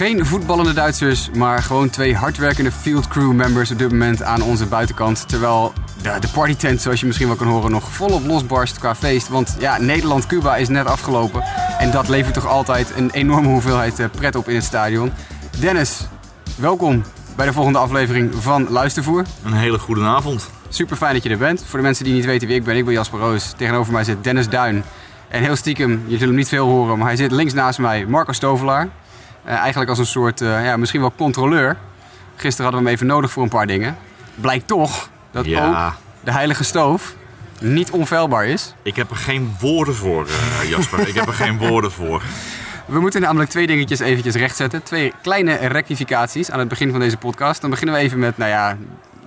Geen voetballende Duitsers, maar gewoon twee hardwerkende field crew members op dit moment aan onze buitenkant. Terwijl de, de partytent, zoals je misschien wel kan horen, nog volop losbarst qua feest. Want ja, Nederland-Cuba is net afgelopen. En dat levert toch altijd een enorme hoeveelheid eh, pret op in het stadion. Dennis, welkom bij de volgende aflevering van Luistervoer. Een hele goede avond. Super fijn dat je er bent. Voor de mensen die niet weten wie ik ben, ik ben Jasper Roos. Tegenover mij zit Dennis Duin. En heel stiekem, je zult hem niet veel horen, maar hij zit links naast mij, Marco Stovelaar. Uh, eigenlijk als een soort, uh, ja, misschien wel controleur. Gisteren hadden we hem even nodig voor een paar dingen. Blijkt toch dat Ja. ook de heilige stoof niet onfeilbaar is. Ik heb er geen woorden voor, eh, Jasper. ik heb er geen woorden voor. We moeten namelijk twee dingetjes eventjes rechtzetten. Twee kleine rectificaties aan het begin van deze podcast. Dan beginnen we even met, nou ja,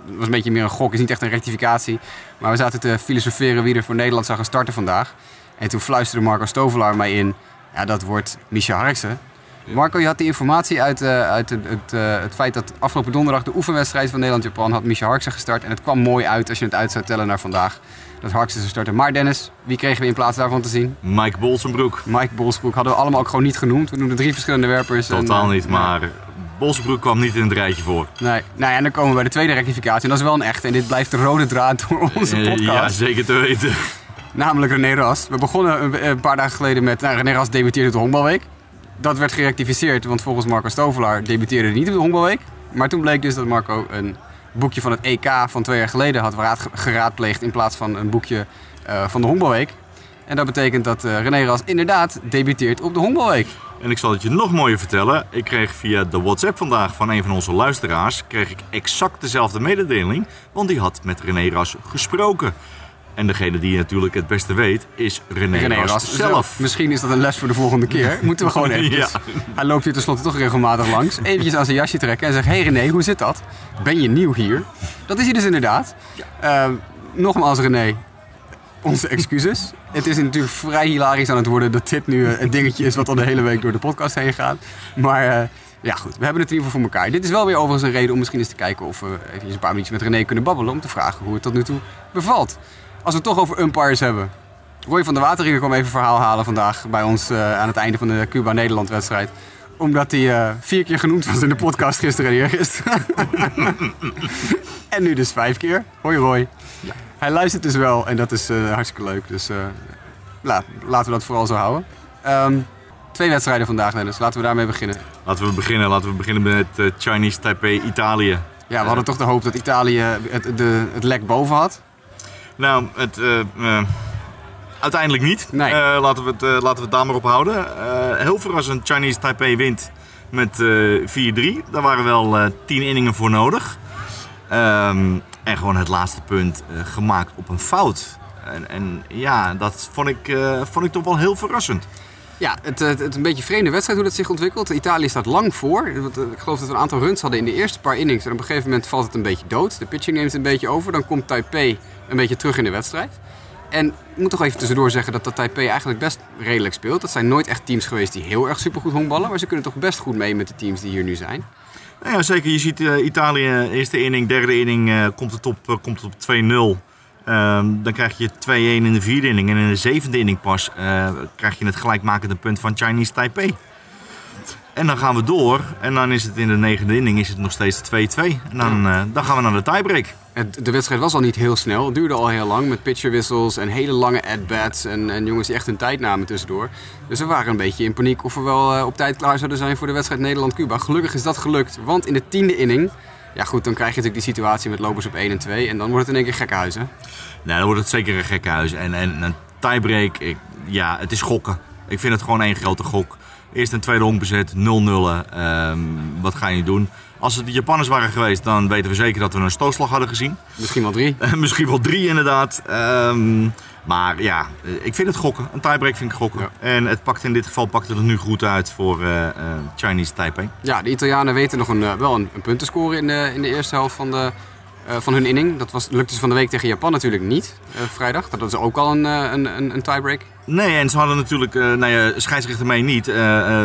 het was een beetje meer een gok, is niet echt een rectificatie. Maar we zaten te filosoferen wie er voor Nederland zou gaan starten vandaag. En toen fluisterde Marco Stovelaar mij in, ja dat wordt Micha Harksen. Marco, je had die informatie uit, uh, uit het, het, uh, het, feit dat afgelopen donderdag de oefenwedstrijd van Nederland-Japan had Micha Harksen gestart. En het kwam mooi uit als je het uit zou tellen naar vandaag. Dat Harksen zou starten. Maar Dennis, wie kregen we in plaats daarvan te zien? Mike Bolsenbroek. Mike Bolsbroek hadden we allemaal ook gewoon niet genoemd. We noemden drie verschillende werpers. Totaal en, niet, maar Bolsenbroek kwam niet in het rijtje voor. Nee, nou ja, en dan komen we bij de tweede rectificatie. En dat is wel een echte. En dit blijft de rode draad door onze podcast. Ja, zeker te weten. Namelijk René Ras. We begonnen een, een paar dagen geleden met... Nou, René Ras debuteerde de Honkbalweek. Dat werd gerectificeerd, want volgens Marco Stovelaar debuteerde hij niet op de Honkbalweek. Maar toen bleek dus dat Marco een boekje van het EK van twee jaar geleden had geraadpleegd... in plaats van een boekje uh, van de Honkbalweek. En dat betekent dat uh, René Ras inderdaad debuteert op de Honkbalweek. En ik zal het je nog mooier vertellen. Ik kreeg via de WhatsApp vandaag van een van onze luisteraars... kreeg ik exact dezelfde mededeling, want die had met René Ras gesproken. En degene die natuurlijk het beste weet, is René, René zelf. Misschien is dat een les voor de volgende keer. Moeten we gewoon even. Ja. Hij loopt hier tenslotte toch regelmatig langs. Eventjes aan zijn jasje trekken en zeggen: Hey René, hoe zit dat? Ben je nieuw hier? Dat is hij dus inderdaad. Uh, nogmaals, René, onze excuses. Het is natuurlijk vrij hilarisch aan het worden dat dit nu een dingetje is wat al de hele week door de podcast heen gaat. Maar. Uh, ja goed, we hebben het in ieder geval voor elkaar. Dit is wel weer overigens een reden om misschien eens te kijken of we even een paar minuutjes met René kunnen babbelen. Om te vragen hoe het tot nu toe bevalt. Als we het toch over umpires hebben. Roy van der Wateringen kwam even verhaal halen vandaag bij ons uh, aan het einde van de Cuba-Nederland wedstrijd. Omdat hij uh, vier keer genoemd was in de podcast gisteren en eergisteren. en nu dus vijf keer. Hoi Roy. Ja. Hij luistert dus wel en dat is uh, hartstikke leuk. Dus la, laten we dat vooral zo houden. Um, twee wedstrijden vandaag, Dennis. Laten we daarmee beginnen. Laten we beginnen, Laten we beginnen met Chinese Taipei Italië. Ja, we hadden toch de hoop dat Italië het, de, het lek boven had. Nou, het, uh, uh, uiteindelijk niet. Nee. Uh, laten, we het, laten we het daar maar op houden. heel verrassend, Chinese Taipei wint met 4-3. Daar waren wel 10 inningen voor nodig. Um, en gewoon het laatste punt gemaakt op een fout. En, en ja, dat vond ik, vond ik toch wel heel verrassend. Ja, het, het, het een beetje vreemde wedstrijd hoe dat zich ontwikkelt. Italië staat lang voor. Ik geloof dat we een aantal runs hadden in de eerste paar innings. En op een gegeven moment valt het een beetje dood. De pitching neemt een beetje over. Dan komt Taipei een beetje terug in de wedstrijd. En ik moet toch even tussendoor zeggen dat dat Taipei eigenlijk best redelijk speelt. Dat zijn nooit echt teams geweest die heel erg supergoed honkballen. Maar ze kunnen toch best goed mee met de teams die hier nu zijn. Nou ja, zeker. Je ziet uh, Italië, eerste inning, derde inning, uh, komt het op, uh, komt het op 2-0. Um, dan krijg je 2-1 in de vierde inning. En in de zevende inning pas krijg je het gelijkmakende punt van Chinese Taipei. En dan gaan we door. En dan is het in de negende inning is het nog steeds 2-2. En dan, dan gaan we naar de tiebreak. De wedstrijd was al niet heel snel. Het duurde al heel lang met pitcherwissels en hele lange at-bats. En, en, jongens die echt hun tijd namen tussendoor. Dus we waren een beetje in paniek of we wel uh, op tijd klaar zouden zijn voor de wedstrijd Nederland-Cuba. Gelukkig is dat gelukt. Want in de tiende inning ja goed, dan krijg je natuurlijk die situatie met lopers op 1 en 2. En dan wordt het in één keer gekke huis, hè? Nou, dan wordt het zeker een gekke huis. En, en een tiebreak, ik, ja, het is gokken. Ik vind het gewoon één grote gok. Eerst een tweede honkbezet, 0-0. Um, wat ga je doen? Als het de Japanners waren geweest, dan weten we zeker dat we een stootslag hadden gezien. Misschien wel drie. Misschien wel drie, inderdaad. Um, maar ja, ik vind het gokken. Een tiebreak vind ik gokken. Ja. En het pakt in dit geval pakte het nu goed uit voor uh, uh, Chinese Taipei. Ja, de Italianen weten nog een, uh, wel een, een punt te scoren in de, in de eerste helft van, de, van hun inning. Dat was, lukte ze van de week tegen Japan natuurlijk niet, vrijdag. Dat was ook al een, een, een, een tiebreak. Nee, en ze hadden natuurlijk, uh, nou ja, scheidsrechter mee niet. Uh, uh,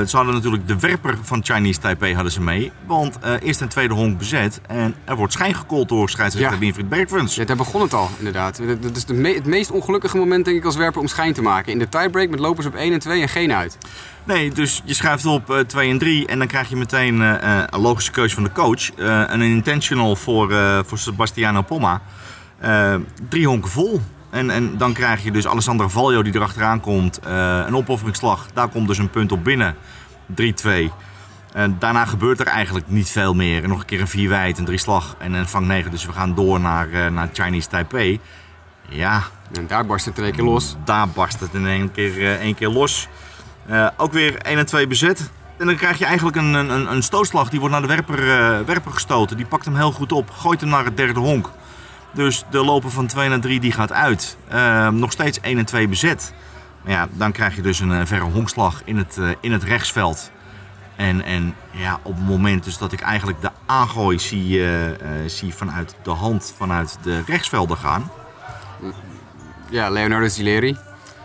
ze hadden natuurlijk de werper van Chinese Taipei hadden ze mee. Want eerst en tweede honk bezet. En er wordt schijn gekold door scheidsrechter ja. Winfried. Ja, daar begon het al, inderdaad. Dat is me het meest ongelukkige moment, denk ik, als werper om schijn te maken. In de tiebreak met lopers op 1 en 2 en geen uit. Nee, dus je schuift op 2 en 3 en dan krijg je meteen een logische keuze van de coach. een intentional voor, voor Sebastiano Pomma. drie honken vol. En, en dan krijg je dus Alessandro Valjo die erachteraan komt. Uh, een opofferingsslag, daar komt dus een punt op binnen. 3-2. En daarna gebeurt er eigenlijk niet veel meer. En nog een keer een 4 wijd, een 3 slag en een vang 9. Dus we gaan door naar, uh, naar Chinese Taipei. Ja. En daar barst het in één keer los. Daar barst het in één keer, uh, één keer los. ook weer 1 en 2 bezet. En dan krijg je eigenlijk een, een, een stootslag. Die wordt naar de werper, werper gestoten. Die pakt hem heel goed op. Gooit hem naar het derde honk. Dus de loper van 2 naar 3 die gaat uit. Uh, nog steeds 1 en 2 bezet. Maar ja, dan krijg je dus een uh, verre honkslag in het, uh, in het rechtsveld. En, en ja, op het moment dus dat ik eigenlijk de aangooi zie, zie vanuit de hand, vanuit de rechtsvelden gaan. Ja, Leonardo Zileri.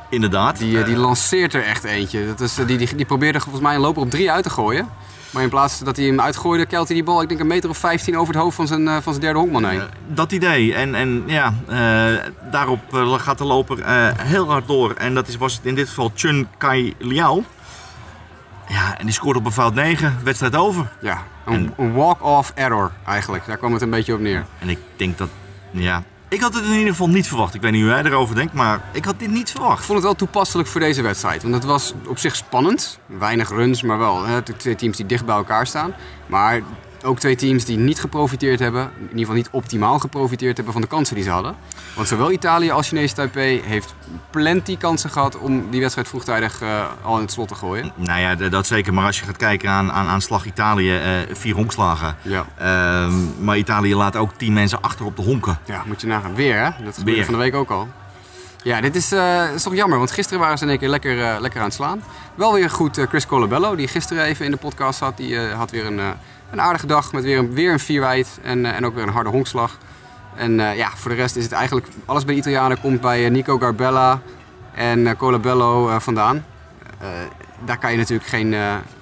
Inderdaad. Die, die lanceert er echt eentje. Dat is, die, die, die probeerde volgens mij een loper op 3 uit te gooien. Maar in plaats dat hij hem uitgooide, kelt hij die bal, ik denk een meter of 15 over het hoofd van zijn, uh, van zijn derde honkman heen. Uh, dat idee. En, en ja, uh, daarop gaat de loper heel hard door. En dat is, was het in dit geval Chun Kai Liao. Ja, en die scoort op een fout 9, wedstrijd over. Ja, een, een walk-off error eigenlijk. Daar kwam het een beetje op neer. En ik denk dat, ja, ik had het in ieder geval niet verwacht. Ik weet niet hoe jij erover denkt, maar ik had dit niet verwacht. Ik vond het wel toepasselijk voor deze wedstrijd. Want het was op zich spannend. Weinig runs, maar wel hè, twee teams die dicht bij elkaar staan. Maar ook twee teams die niet geprofiteerd hebben, in ieder geval niet optimaal geprofiteerd hebben van de kansen die ze hadden. Want zowel Italië als Chinese Taipei heeft plenty kansen gehad om die wedstrijd vroegtijdig uh, al in het slot te gooien. Nou ja, dat zeker. Maar als je gaat kijken aan, aan, aan slag Italië, uh, vier honkslagen. Ja. Uh, maar Italië laat ook tien mensen achter op de honken. Ja, moet je nagaan. Weer hè? Dat gebeurde van de week ook al. Ja, dit is, uh, is toch jammer, want gisteren waren ze in één keer lekker, uh, lekker aan het slaan. Wel weer goed uh, Chris Colabello, die gisteren even in de podcast zat. Die had weer een, een aardige dag met weer een, weer een vierwijd en, en ook weer een harde honkslag. En ja, voor de rest is het eigenlijk alles bij de Italianen komt bij Nico Garbella en Colabello vandaan. daar kan je natuurlijk geen,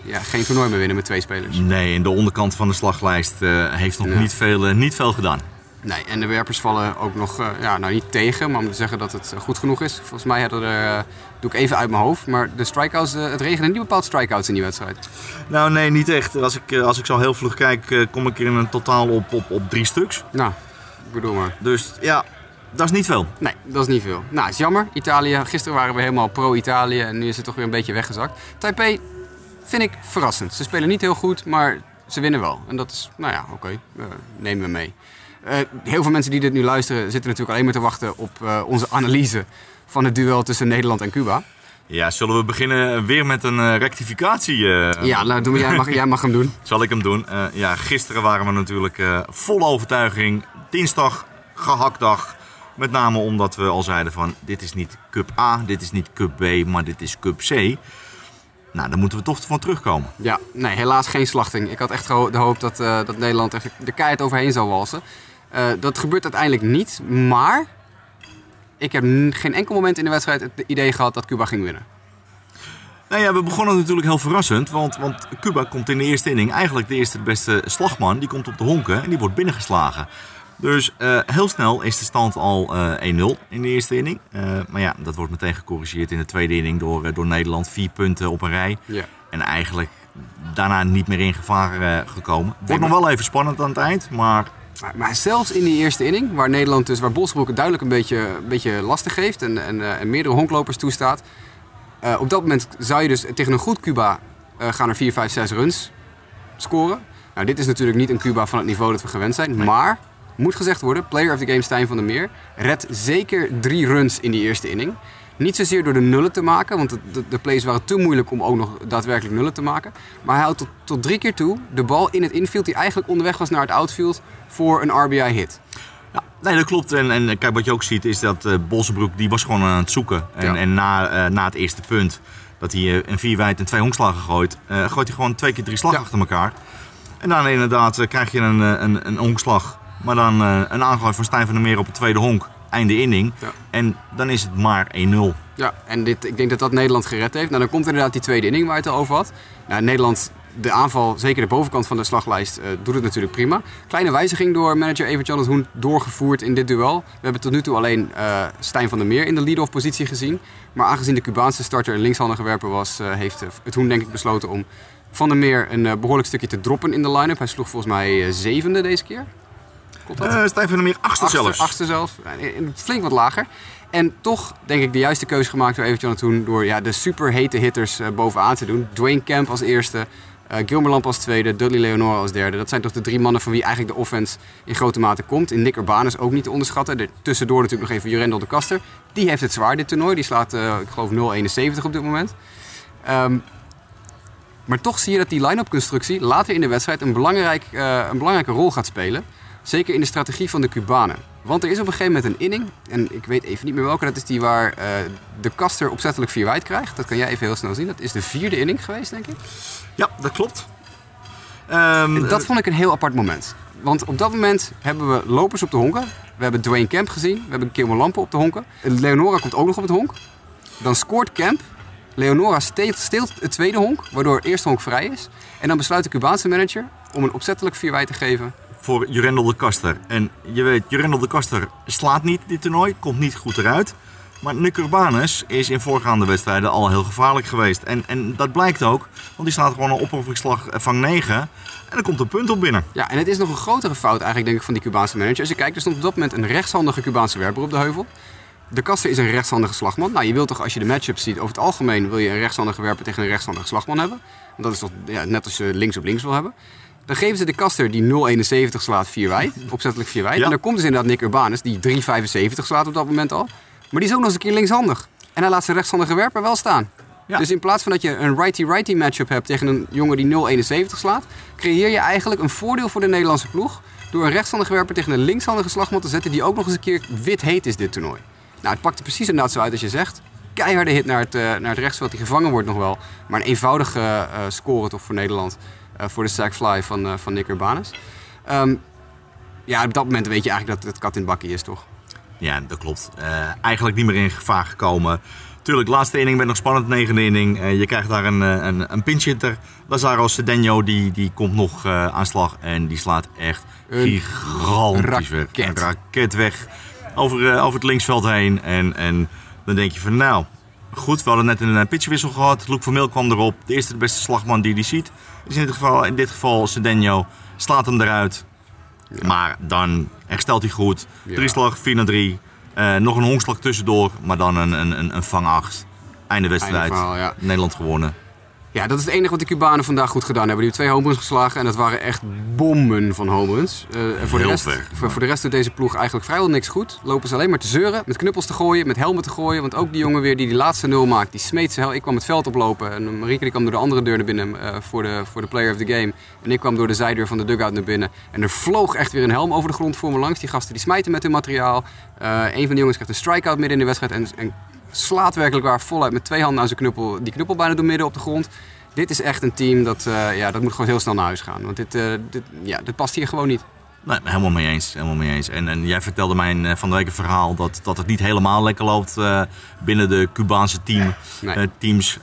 ja, geen toernooi meer winnen met twee spelers. Nee, en de onderkant van de slaglijst heeft nog niet, veel, niet veel gedaan. Nee, en de werpers vallen ook nog, uh, ja, nou niet tegen, maar om te zeggen dat het goed genoeg is. Volgens mij hadden er, uh, doe ik even uit mijn hoofd, maar de strikeouts, uh, het regende niet bepaald strikeouts in die wedstrijd. Nou nee, niet echt. Als ik, als ik zo heel vlug kijk, kom ik in een totaal op, op, op drie stuks. Nou, ik bedoel maar. Dus ja, dat is niet veel. Nee, dat is niet veel. Nou, is jammer. Italië, gisteren waren we helemaal pro-Italië en nu is het toch weer een beetje weggezakt. Taipei vind ik verrassend. Ze spelen niet heel goed, maar ze winnen wel. En dat is, nou ja, oké, okay. nemen we mee. Uh, heel veel mensen die dit nu luisteren zitten natuurlijk alleen maar te wachten op uh, onze analyse van het duel tussen Nederland en Cuba. Ja, zullen we beginnen weer met een uh, rectificatie? ja, nou, doe, jij, mag, jij mag hem doen. Zal ik hem doen? ja, gisteren waren we natuurlijk vol overtuiging. Dinsdag, gehaktdag. Met name omdat we al zeiden van dit is niet Cup A, dit is niet Cup B, maar dit is Cup C. Nou, daar moeten we toch van terugkomen. Ja, nee, helaas geen slachting. Ik had echt de hoop dat, dat Nederland er de keihard overheen zou walsen. Uh, dat gebeurt uiteindelijk niet, maar ik heb geen enkel moment in de wedstrijd het idee gehad dat Cuba ging winnen. Nou ja, we begonnen natuurlijk heel verrassend, want, want Cuba komt in de eerste inning eigenlijk de eerste beste slagman. Die komt op de honken en die wordt binnengeslagen. Dus uh, heel snel is de stand al uh, 1-0 in de eerste inning. Uh, maar ja, dat wordt meteen gecorrigeerd in de tweede inning door, door Nederland. Vier punten op een rij. Ja. En eigenlijk daarna niet meer in gevaar gekomen. Wordt nog wel even spannend aan het eind, maar maar, maar, zelfs in die eerste inning, waar Nederland dus, waar Bosbroek het duidelijk een beetje, een beetje lastig geeft en, en, uh, en meerdere honklopers toestaat. Uh, op dat moment zou je dus tegen een goed Cuba uh, gaan er 4, 5, 6 runs scoren. Nou, dit is natuurlijk niet een Cuba van het niveau dat we gewend zijn. Nee. Maar, moet gezegd worden, player of the game Stijn van der Meer redt zeker drie runs in die eerste inning. Niet zozeer door de nullen te maken, want de, de, de, plays waren te moeilijk om ook nog daadwerkelijk nullen te maken. Maar hij houdt tot, tot drie keer toe de bal in het infield die eigenlijk onderweg was naar het outfield voor een RBI-hit. Ja, nee, dat klopt. En, en kijk, wat je ook ziet is dat uh, Bossenbroek die was gewoon aan het zoeken. En, ja. en na, uh, na het eerste punt, dat hij uh, een vier wijd en twee honkslagen gooit, gooit hij gewoon twee keer drie slag ja. achter elkaar. En dan inderdaad krijg je een, een, een honkslag, maar dan een aangooi van Stijn van der Meer op het tweede honk. Einde inning. Ja. En dan is het maar 1-0. Ja, en dit, ik denk dat dat Nederland gered heeft. Nou, dan komt inderdaad die tweede inning waar je het al over had. Nou, Nederland, de aanval, zeker de bovenkant van de slaglijst, eh, doet het natuurlijk prima. Kleine wijziging door manager Evert Jan Hoen doorgevoerd in dit duel. We hebben tot nu toe alleen eh, Stijn van der Meer in de lead-off positie gezien. Maar aangezien de Cubaanse starter een linkshandige werper was, eh, heeft het Hoen denk ik besloten om van der Meer een eh, behoorlijk stukje te droppen in de line-up. Hij sloeg volgens mij zevende deze keer. Klopt dat? Eh Stijn van der Meer Achtste- zelfs. Achtste zelfs. Eh, Flink wat lager. En toch denk ik de juiste keuze gemaakt door Evert toen door ja, de super hete hitters eh, bovenaan te doen. Dwayne Camp als eerste, eh Gilmer Lamp als tweede, Dudley Leonora als derde. Dat zijn toch de drie mannen van wie eigenlijk de offense in grote mate komt. In Nick Urbanus ook niet te onderschatten. Er tussendoor natuurlijk nog even Jurendel de Kaster. Die heeft het zwaar dit toernooi. Die slaat, eh, ik geloof, 0,71 op dit moment. Ehm, maar toch zie je dat die line-up constructie later in de wedstrijd een, belangrijk, eh, een belangrijke rol gaat spelen. Zeker in de strategie van de Cubanen. Want er is op een gegeven moment een inning, en ik weet even niet meer welke, dat is die waar eh, de kaster opzettelijk vier wijd krijgt. Dat kan jij even heel snel zien. Dat is de vierde inning geweest, denk ik. Ja, dat klopt. Ehm, En dat vond ik een heel apart moment. Want op dat moment hebben we lopers op de honken. We hebben Dwayne Camp gezien. We hebben Kilmer Lampen op de honken. Leonora komt ook nog op het honk. Dan scoort Camp. Leonora steelt, het tweede honk, waardoor het eerste honk vrij is. En dan besluit de Cubaanse manager om een opzettelijk vier wijd te geven. Voor Jurendel de Kaster. En je weet, Jurendel de Kaster slaat niet dit toernooi, komt niet goed eruit. Maar Nick is in voorgaande wedstrijden al heel gevaarlijk geweest. En, en dat blijkt ook, want die slaat gewoon een oppervlakslag van 9. En er komt een punt op binnen. Ja, en het is nog een grotere fout eigenlijk denk ik van die Cubaanse manager. Als je kijkt, er stond op dat moment een rechtshandige Cubaanse werper op de heuvel. De Kaster is een rechtshandige slagman. Nou, je wilt toch als je de matchups ziet, over het algemeen wil je een rechtshandige werper tegen een rechtshandige slagman hebben. Want dat is toch ja, net als je links op links wil hebben. Dan geven ze de Kaster die 0,71 slaat 4 wijd, opzettelijk 4 wijd. Ja. En dan komt dus inderdaad Nick Urbanus die 3,75 slaat op dat moment al. Maar die is ook nog eens een keer linkshandig. En hij laat zijn rechtshandige werper wel staan. Ja. Dus in plaats van dat je een righty-righty matchup hebt tegen een jongen die 0,71 slaat, creëer je eigenlijk een voordeel voor de Nederlandse ploeg door een rechtshandige werper tegen een linkshandige slagman te zetten die ook nog eens een keer wit heet is dit toernooi. Nou, het pakte precies inderdaad zo uit als je zegt. Keiharde hit naar het, eh, naar het rechtsveld die gevangen wordt nog wel. Maar een eenvoudige eh, score toch voor Nederland. Eh, voor de sack fly van, eh, van Nick Urbanus. Ehm, ja, op dat moment weet je eigenlijk dat het kat in het bakkie is, toch? Ja, dat klopt. Eh, eigenlijk niet meer in gevaar gekomen. Tuurlijk, laatste inning werd nog spannend, negende inning. Eh, je krijgt daar een, een, een pinch hitter. Lazaro Cedeno, die, die komt nog eh, aan slag en die slaat echt Een gigantisch weg. raket. Een raket weg over, over het linksveld heen. En, en dan denk je van nou, goed, we hadden net een eh, pitchwissel gehad. Luke Vermeel kwam erop. De eerste de beste slagman die die ziet. Dus in dit geval, in dit geval slaat hem eruit. Maar dan herstelt hij goed. Ja. Drie slag, 4 naar 3. Eh, nog een honkslag tussendoor, maar dan een, een, een, een vang 8. Einde wedstrijd. Einde verhaal, ja. Nederland gewonnen. Ja, dat is het enige wat de Cubanen vandaag goed gedaan hebben. Die hebben twee homeruns geslagen en dat waren echt bommen van homeruns. Eh, en voor, de rest, voor, voor de rest doet deze ploeg eigenlijk vrijwel niks goed. Lopen ze alleen maar te zeuren, met knuppels te gooien, met helmen te gooien. Want ook die jongen weer die die laatste nul maakt, die smeet zijn hel. Ik kwam het veld oplopen en Marieke die kwam door de andere deur naar binnen eh, voor, de, voor de player of the game. En ik kwam door de zijdeur van de dugout naar binnen. En er vloog echt weer een helm over de grond voor me langs. Die gasten die smijten met hun materiaal. Eh, een van de jongens krijgt een strikeout midden in de wedstrijd en, en slaat werkelijk waar voluit met twee handen aan zijn knuppel. Die knuppel bijna door midden op de grond. Dit is echt een team dat, eh, ja, dat moet gewoon heel snel naar huis gaan. Want dit, eh, dit, ja, dit past hier gewoon niet. Nee, helemaal mee eens. Helemaal mee eens. En, en jij vertelde mij eh, van de week een verhaal dat, dat het niet helemaal lekker loopt binnen de Cubaanse team, Nee. teams.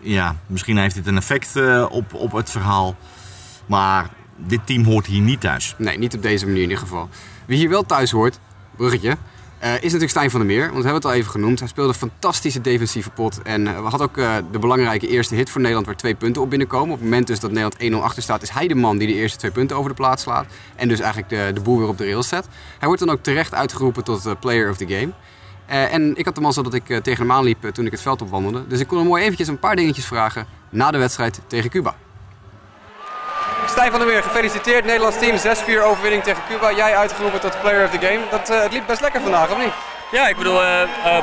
Ja, misschien heeft dit een effect op, op het verhaal. Maar dit team hoort hier niet thuis. Nee, niet op deze manier in ieder geval. Wie hier wel thuis hoort, bruggetje, eh, is natuurlijk Stijn van der Meer. Want we hebben het al even genoemd. Hij speelde een fantastische defensieve pot. En eh, we hadden ook eh, de belangrijke eerste hit voor Nederland waar twee punten op binnenkomen. Op het moment dus dat Nederland 1-0 achter staat, is hij de man die de eerste twee punten over de plaats slaat. En dus eigenlijk de, de boel weer op de rails zet. Hij wordt dan ook terecht uitgeroepen tot player of the game. En ik had de mazzel dat ik tegen hem aanliep toen ik het veld opwandelde. Dus ik kon hem mooi eventjes een paar dingetjes vragen na de wedstrijd tegen Cuba. Stijn van der Meer, gefeliciteerd. Nederlands team, 6-4 overwinning tegen Cuba. Jij uitgeroepen tot player of the game. Dat, eh, het liep best lekker vandaag, of niet? Ja, ik bedoel,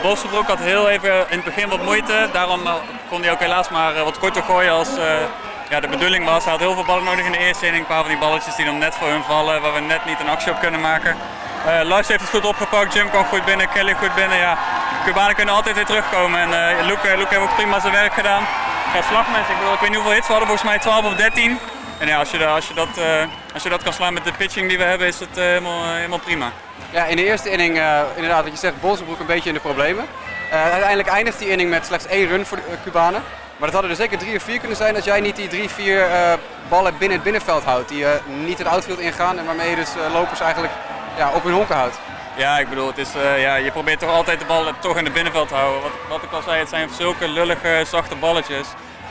Bolsenbroek had heel even in het begin wat moeite. Daarom kon hij ook helaas maar wat korter gooien als ja, de bedoeling was. Hij had heel veel ballen nodig in de eerste inning. Een paar van die balletjes die dan net voor hun vallen, waar we net niet een actie op kunnen maken. Eh Lars heeft het goed opgepakt, Jim kwam goed binnen, Kelly goed binnen. Ja, Cubanen kunnen altijd weer terugkomen. En Luke, Luke heeft ook prima zijn werk gedaan. Ja, slagmensen, ik bedoel, ik weet niet hoeveel hits we hadden, volgens mij 12 of 13. En ja, als, je, als, je dat, eh, als je dat kan slaan met de pitching die we hebben, is het eh, helemaal, eh, helemaal prima. Ja, in de eerste inning, inderdaad, wat je zegt, Bosbroek een beetje in de problemen. Uiteindelijk eindigt die inning met slechts één run voor de Cubanen. Maar dat hadden er zeker drie of vier kunnen zijn als jij niet die drie, vier ballen binnen het binnenveld houdt. Die niet het outfield ingaan en waarmee je dus lopers eigenlijk ja, op hun honken houdt. Ja, ik bedoel, het is, ja, je probeert toch altijd de bal toch in het binnenveld te houden. Wat, wat ik al zei, het zijn zulke lullige, zachte balletjes.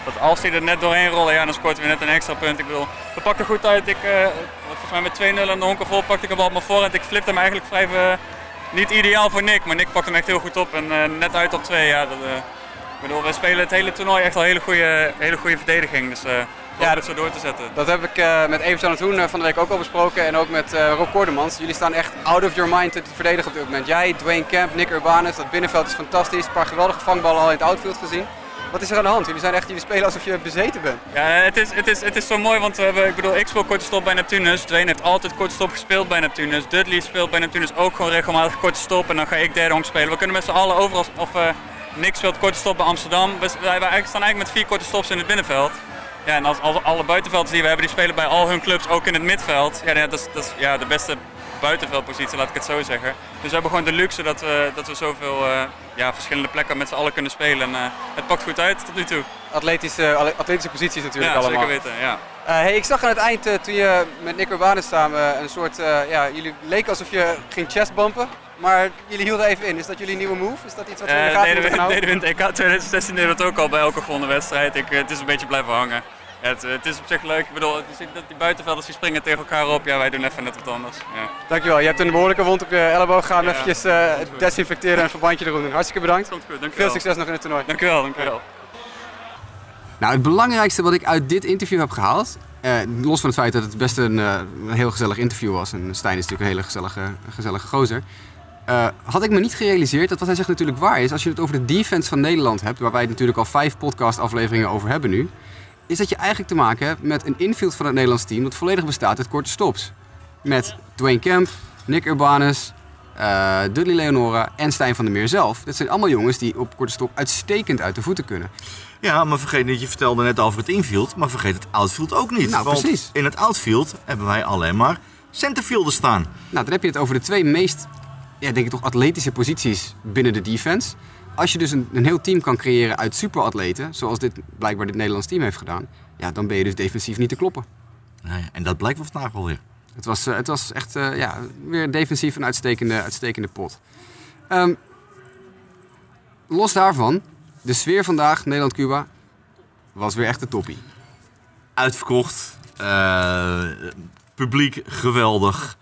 Dat als die er net doorheen rollen, ja, dan scoort we net een extra punt. Ik bedoel, we pakken goed uit. Ik, eh, volgens mij met 2-0 en de honken vol pakte ik hem op mijn voorhand. Ik flipte hem eigenlijk vrij eh, niet ideaal voor Nick, maar Nick pakt hem echt heel goed op. En eh, net uit op 2, ja. Dat, ik bedoel, we spelen het hele toernooi echt al hele goede, hele goede verdediging. Dus ja, dat zo door te zetten. Dat heb ik met Evert van Toen van de week ook al besproken en ook met Rob Kordemans. Jullie staan echt out of your mind te verdedigen op dit moment. Jij, Dwayne Camp, Nick Urbanus, dat binnenveld is fantastisch. Een paar geweldige vangballen al in het outfield gezien. Wat is er aan de hand? Jullie zijn echt, jullie spelen alsof je bezeten bent. Ja, het is, het, is, het is zo mooi, want we hebben, ik bedoel, ik speel korte stop bij Neptunus. Dwayne heeft altijd korte stop gespeeld bij Neptunus. Dudley speelt bij Neptunus ook gewoon regelmatig korte stop. En dan ga ik derde honk spelen. We kunnen met z'n allen overal, of eh, Nick speelt korte stop bij Amsterdam. We, wij, staan eigenlijk met vier korte stops in het binnenveld. Ja, en als, alle buitenvelders die we hebben, die spelen bij al hun clubs ook in het middenveld. Ja, dat is, dat is ja, de beste buitenveldpositie, laat ik het zo zeggen. Dus we hebben gewoon de luxe dat we, dat we zoveel eh, ja, verschillende plekken met z'n allen kunnen spelen. En eh, het pakt goed uit tot nu toe. Atletische, atletische posities natuurlijk ja, allemaal. zeker weten. Ja. Eh, hey, ik zag aan het eind, toen je met Nick Urbanus samen een soort, ja, jullie leken alsof je ging chestbumpen. Maar jullie hielden even in. Is dat jullie nieuwe move? Is dat iets wat we in de gaten deden, we, deden we in het EK 2016 deden we het ook al bij elke gewonnen wedstrijd. Ik, het is een beetje blijven hangen. Ja, het, het is op zich leuk. Ik bedoel, je ziet dat die buitenvelders die springen tegen elkaar op. Ja, wij doen even net wat anders. Ja. Dankjewel. Je hebt een behoorlijke wond op je elleboog. Ga hem Ja, eventjes eh, desinfecteren en een verbandje erom doen. Hartstikke bedankt. Komt goed, Veel dankjewel. succes nog in het toernooi. Dankjewel, dankjewel. Nou, het belangrijkste wat ik uit dit interview heb gehaald, eh, los van het feit dat het best een, eh, een heel gezellig interview was, en Stijn is natuurlijk een hele gezellige, gezellige gozer, eh, had ik me niet gerealiseerd dat wat hij zegt natuurlijk waar is. Als je het over de defense van Nederland hebt, waar wij het natuurlijk al vijf podcast afleveringen over hebben nu, is dat je eigenlijk te maken hebt met een infield van het Nederlands team dat volledig bestaat uit korte stops. Met Dwayne Kemp, Nick Urbanus, eh Dudley Leonora en Stijn van der Meer zelf. Dat zijn allemaal jongens die op korte stop uitstekend uit de voeten kunnen. Ja, maar vergeet niet, je vertelde net over het infield, maar vergeet het outfield ook niet. Nou, want precies. in het outfield hebben wij alleen maar centerfielders staan. Nou, dan heb je het over de twee meest, ja, denk ik toch, atletische posities binnen de defense. Als je dus een, een heel team kan creëren uit superatleten, zoals dit blijkbaar dit Nederlands team heeft gedaan, ja, dan ben je dus defensief niet te kloppen. En dat blijkt wel vandaag wel weer. Het was, eh, het was echt eh, ja, weer defensief een uitstekende, uitstekende pot. Ehm, los daarvan, de sfeer vandaag, Nederland-Cuba, was weer echt de toppie. Uitverkocht, eh, publiek geweldig,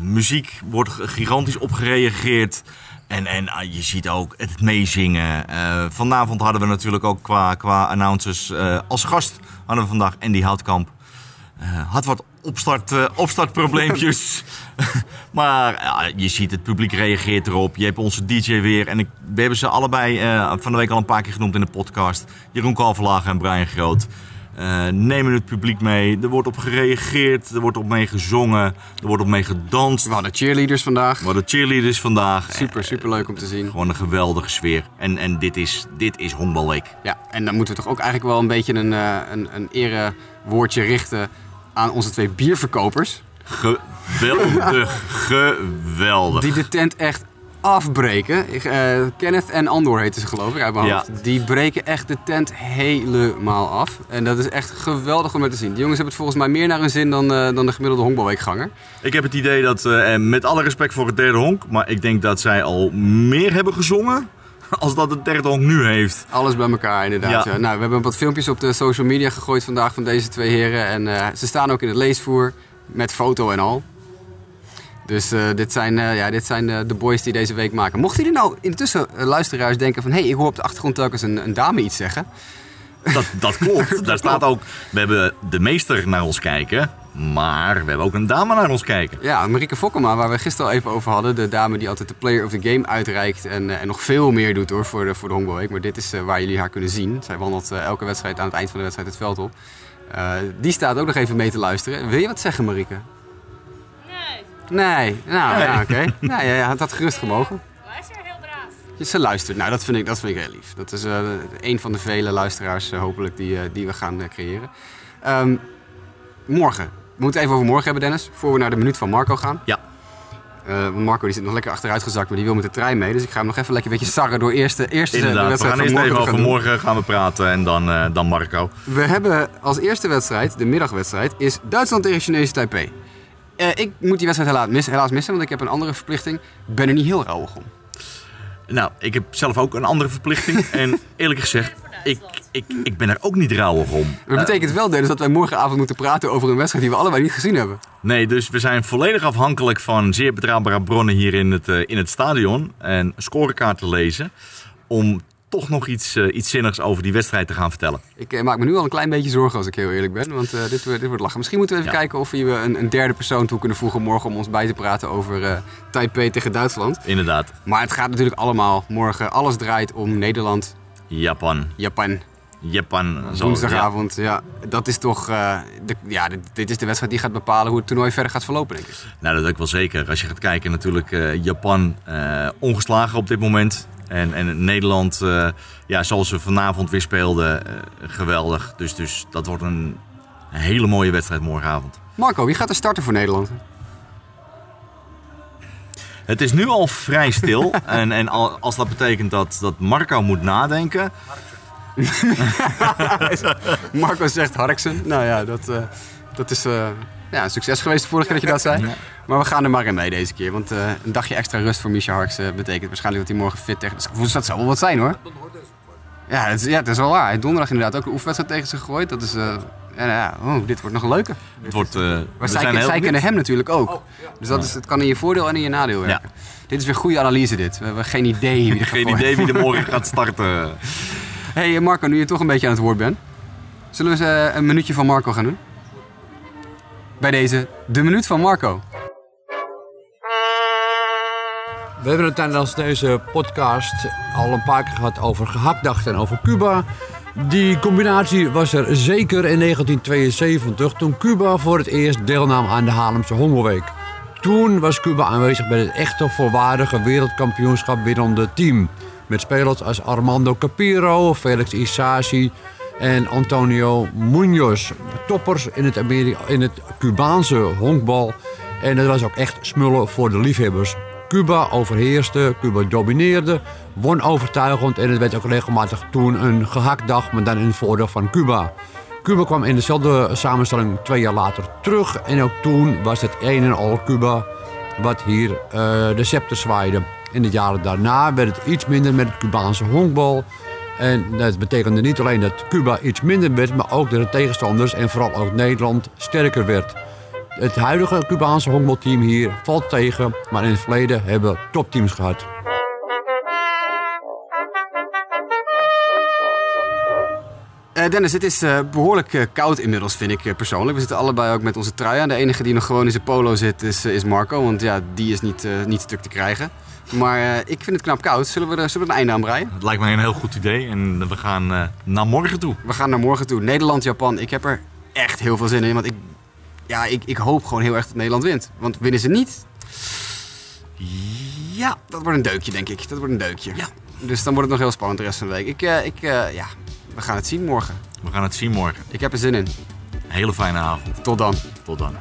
muziek wordt gigantisch opgereageerd. En, en ah, je ziet ook het meezingen. Eh, vanavond hadden we natuurlijk ook qua, qua announcers eh, als gast hadden we vandaag Andy Houtkamp. Eh, had wat opstart, eh, opstartprobleempjes. maar ja, je ziet het publiek reageert erop. Je hebt onze DJ weer. En ik, we hebben ze allebei eh, van de week al een paar keer genoemd in de podcast. Jeroen Kalverlagen en Brian Groot. Eh, nemen het publiek mee. Er wordt op gereageerd. Er wordt op mee gezongen. Er wordt op mee gedanst. We hadden cheerleaders vandaag. We hadden cheerleaders vandaag. Super, Eh, super leuk om te zien. Gewoon een geweldige sfeer. En, en dit is, dit is Honkbalweek. Ja, en dan moeten we toch ook eigenlijk wel een beetje een, eh, een, een erewoordje richten aan onze twee bierverkopers. Geweldig, geweldig. Die de tent echt afbreken. Ik, eh, Kenneth en Andor heten ze geloof ik uit mijn Ja. hoofd. Die breken echt de tent helemaal af. En dat is echt geweldig om te zien. Die jongens hebben het volgens mij meer naar hun zin dan, eh, dan de gemiddelde honkbalweekganger. Ik heb het idee dat, eh, en met alle respect voor het derde honk, maar ik denk dat zij al meer hebben gezongen als dat het derde honk nu heeft. Alles bij elkaar inderdaad. Ja. Ja. Nou, we hebben wat filmpjes op de social media gegooid vandaag van deze twee heren. En ze staan ook in het leesvoer met foto en al. Dus eh, dit zijn, eh, ja, dit zijn eh, de boys die deze week maken. Mochten jullie nou intussen luisteraars denken van... hé, hey, ik hoor op de achtergrond telkens een, een dame iets zeggen. Dat, dat klopt. Daar staat ook, we hebben de meester naar ons kijken, maar we hebben ook een dame naar ons kijken. Ja, Marieke Fokkema, waar we gisteren al even over hadden. De dame die altijd de player of the game uitreikt. En, en nog veel meer doet hoor, voor de, voor de. Maar dit is waar jullie haar kunnen zien. Zij wandelt elke wedstrijd aan het eind van de wedstrijd het veld op. Die staat ook nog even mee te luisteren. Wil je wat zeggen, Marieke? Nee, Nee, nou ja, oké. Nou, ja, ja, het had gerust gemogen. luister heel braaf. Ze luistert. Nou, dat vind ik, dat vind ik heel lief. Dat is eh, een van de vele luisteraars, eh, hopelijk, die, eh, die we gaan creëren. Ehm, morgen. We moeten even over morgen hebben, Dennis. Voor we naar de minuut van Marco gaan. Ja. Eh, Marco die zit nog lekker achteruit gezakt, maar die wil met de trein mee. Dus ik ga hem nog even lekker een beetje sarren door eerste, eerste de Inderdaad, we wedstrijd gaan van eerst morgen even te gaan over morgen gaan we praten en dan, eh, dan Marco. We hebben als eerste wedstrijd, de middagwedstrijd, is Duitsland tegen Chinese Taipei. Eh, ik moet die wedstrijd helaas, mis- helaas missen, want ik heb een andere verplichting. Ik ben er niet heel rauwig om. Nou, ik heb zelf ook een andere verplichting. en eerlijk gezegd, ik, ik, ik ben er ook niet rauwig om. Dat betekent wel, Dennis, dat wij morgenavond moeten praten over een wedstrijd die we allebei niet gezien hebben. Nee, dus we zijn volledig afhankelijk van zeer betrouwbare bronnen hier in het, eh, in het stadion. En scorekaarten lezen. Om toch nog iets, eh, iets zinnigs over die wedstrijd te gaan vertellen. Ik eh, maak me nu al een klein beetje zorgen als ik heel eerlijk ben, want eh, dit, wordt- dit wordt lachen. Misschien moeten we even Ja. kijken of we een, een derde persoon toe kunnen voegen morgen om ons bij te praten over Taipei tegen Duitsland. Inderdaad, Maar het gaat natuurlijk allemaal morgen, alles draait om Nederland, Japan. Japan. Japan. Woensdagavond, ja. Dat is toch, de, ja, dit, dit is de wedstrijd die gaat bepalen hoe het toernooi verder gaat verlopen, denk ik. ja. Nou, dat ik wel zeker. Als je gaat kijken, natuurlijk Japan ongeslagen op dit moment. En, en Nederland, eh, ja, zoals we vanavond weer speelden, eh, geweldig. Dus, dus dat wordt een hele mooie wedstrijd morgenavond. Marco, wie gaat er starten voor Nederland? Het is nu al vrij stil. en en al- als dat betekent dat, dat Marco moet nadenken. Marco zegt Harksen. Nou ja, dat, eh, dat is ja, een succes geweest de vorige keer dat je dat zei. Maar we gaan er maar in mee deze keer. Want eh, een dagje extra rust voor Misha Harksen betekent waarschijnlijk dat hij morgen fit tegen... Dus dat zou wel wat zijn hoor. Ja, het is, ja, het is wel waar. Hij heeft donderdag inderdaad ook een oefenwedstrijd tegen zich gegooid. Dat is... eh, ja, nou ja, oh, dit wordt nog leuker. Het wordt, eh, Maar we zij, zijn heel zij kennen hem natuurlijk ook. Dus dat is, het kan in je voordeel en in je nadeel werken. Dit is weer goede analyse dit. We hebben geen idee wie er gaat Geen idee wie er morgen gaat starten. hey, Marco, nu je toch een beetje aan het woord bent. Zullen we eens eh, een minuutje van Marco gaan doen? Bij deze, de minuut van Marco. We hebben het tijdens deze podcast al een paar keer gehad over gehaktdag en over Cuba. Die combinatie was er zeker in 1972 toen Cuba voor het eerst deelnam aan de Haarlemse Hongerweek. Toen was Cuba aanwezig bij het echte volwaardige wereldkampioenschap winnende team. Met spelers als Armando Capiro, Felix Isasi en Antonio Munoz. Toppers in het, in het Cubaanse honkbal. En het was ook echt smullen voor de liefhebbers. Cuba overheerste, Cuba domineerde, won overtuigend en het werd ook regelmatig toen een gehaktdag, maar dan in het voordeel van Cuba. Cuba kwam in dezelfde samenstelling twee jaar later terug en ook toen was het een en al Cuba wat hier eh, de scepter zwaaide. In de jaren daarna werd het iets minder met het Cubaanse honkbal. En dat betekende niet alleen dat Cuba iets minder werd, maar ook dat de tegenstanders en vooral ook Nederland sterker werd. Het huidige Cubaanse honkbalteam hier valt tegen, maar in het verleden hebben we topteams gehad. Eh, Dennis, het is eh, behoorlijk eh, koud inmiddels, vind ik persoonlijk. We zitten allebei ook met onze trui aan. De enige die nog gewoon in zijn polo zit is, is Marco, want ja, die is niet, niet stuk te krijgen. Maar eh, ik vind het knap koud. Zullen we er, zullen we er een einde aan breien? Het lijkt mij een heel goed idee en we gaan eh, naar morgen toe. We gaan naar morgen toe. Nederland, Japan. Ik heb er echt heel veel zin in. Want ik, ja, ik, ik hoop gewoon heel erg dat Nederland wint. Want winnen ze niet, Ja, dat wordt een deukje, denk ik. Dat wordt een deukje. Ja. Dus dan wordt het nog heel spannend de rest van de week. Ik, eh, ik, eh, ja, we gaan het zien morgen. we gaan het zien morgen. Ik heb er zin in. Hele fijne avond. Tot dan. Tot dan.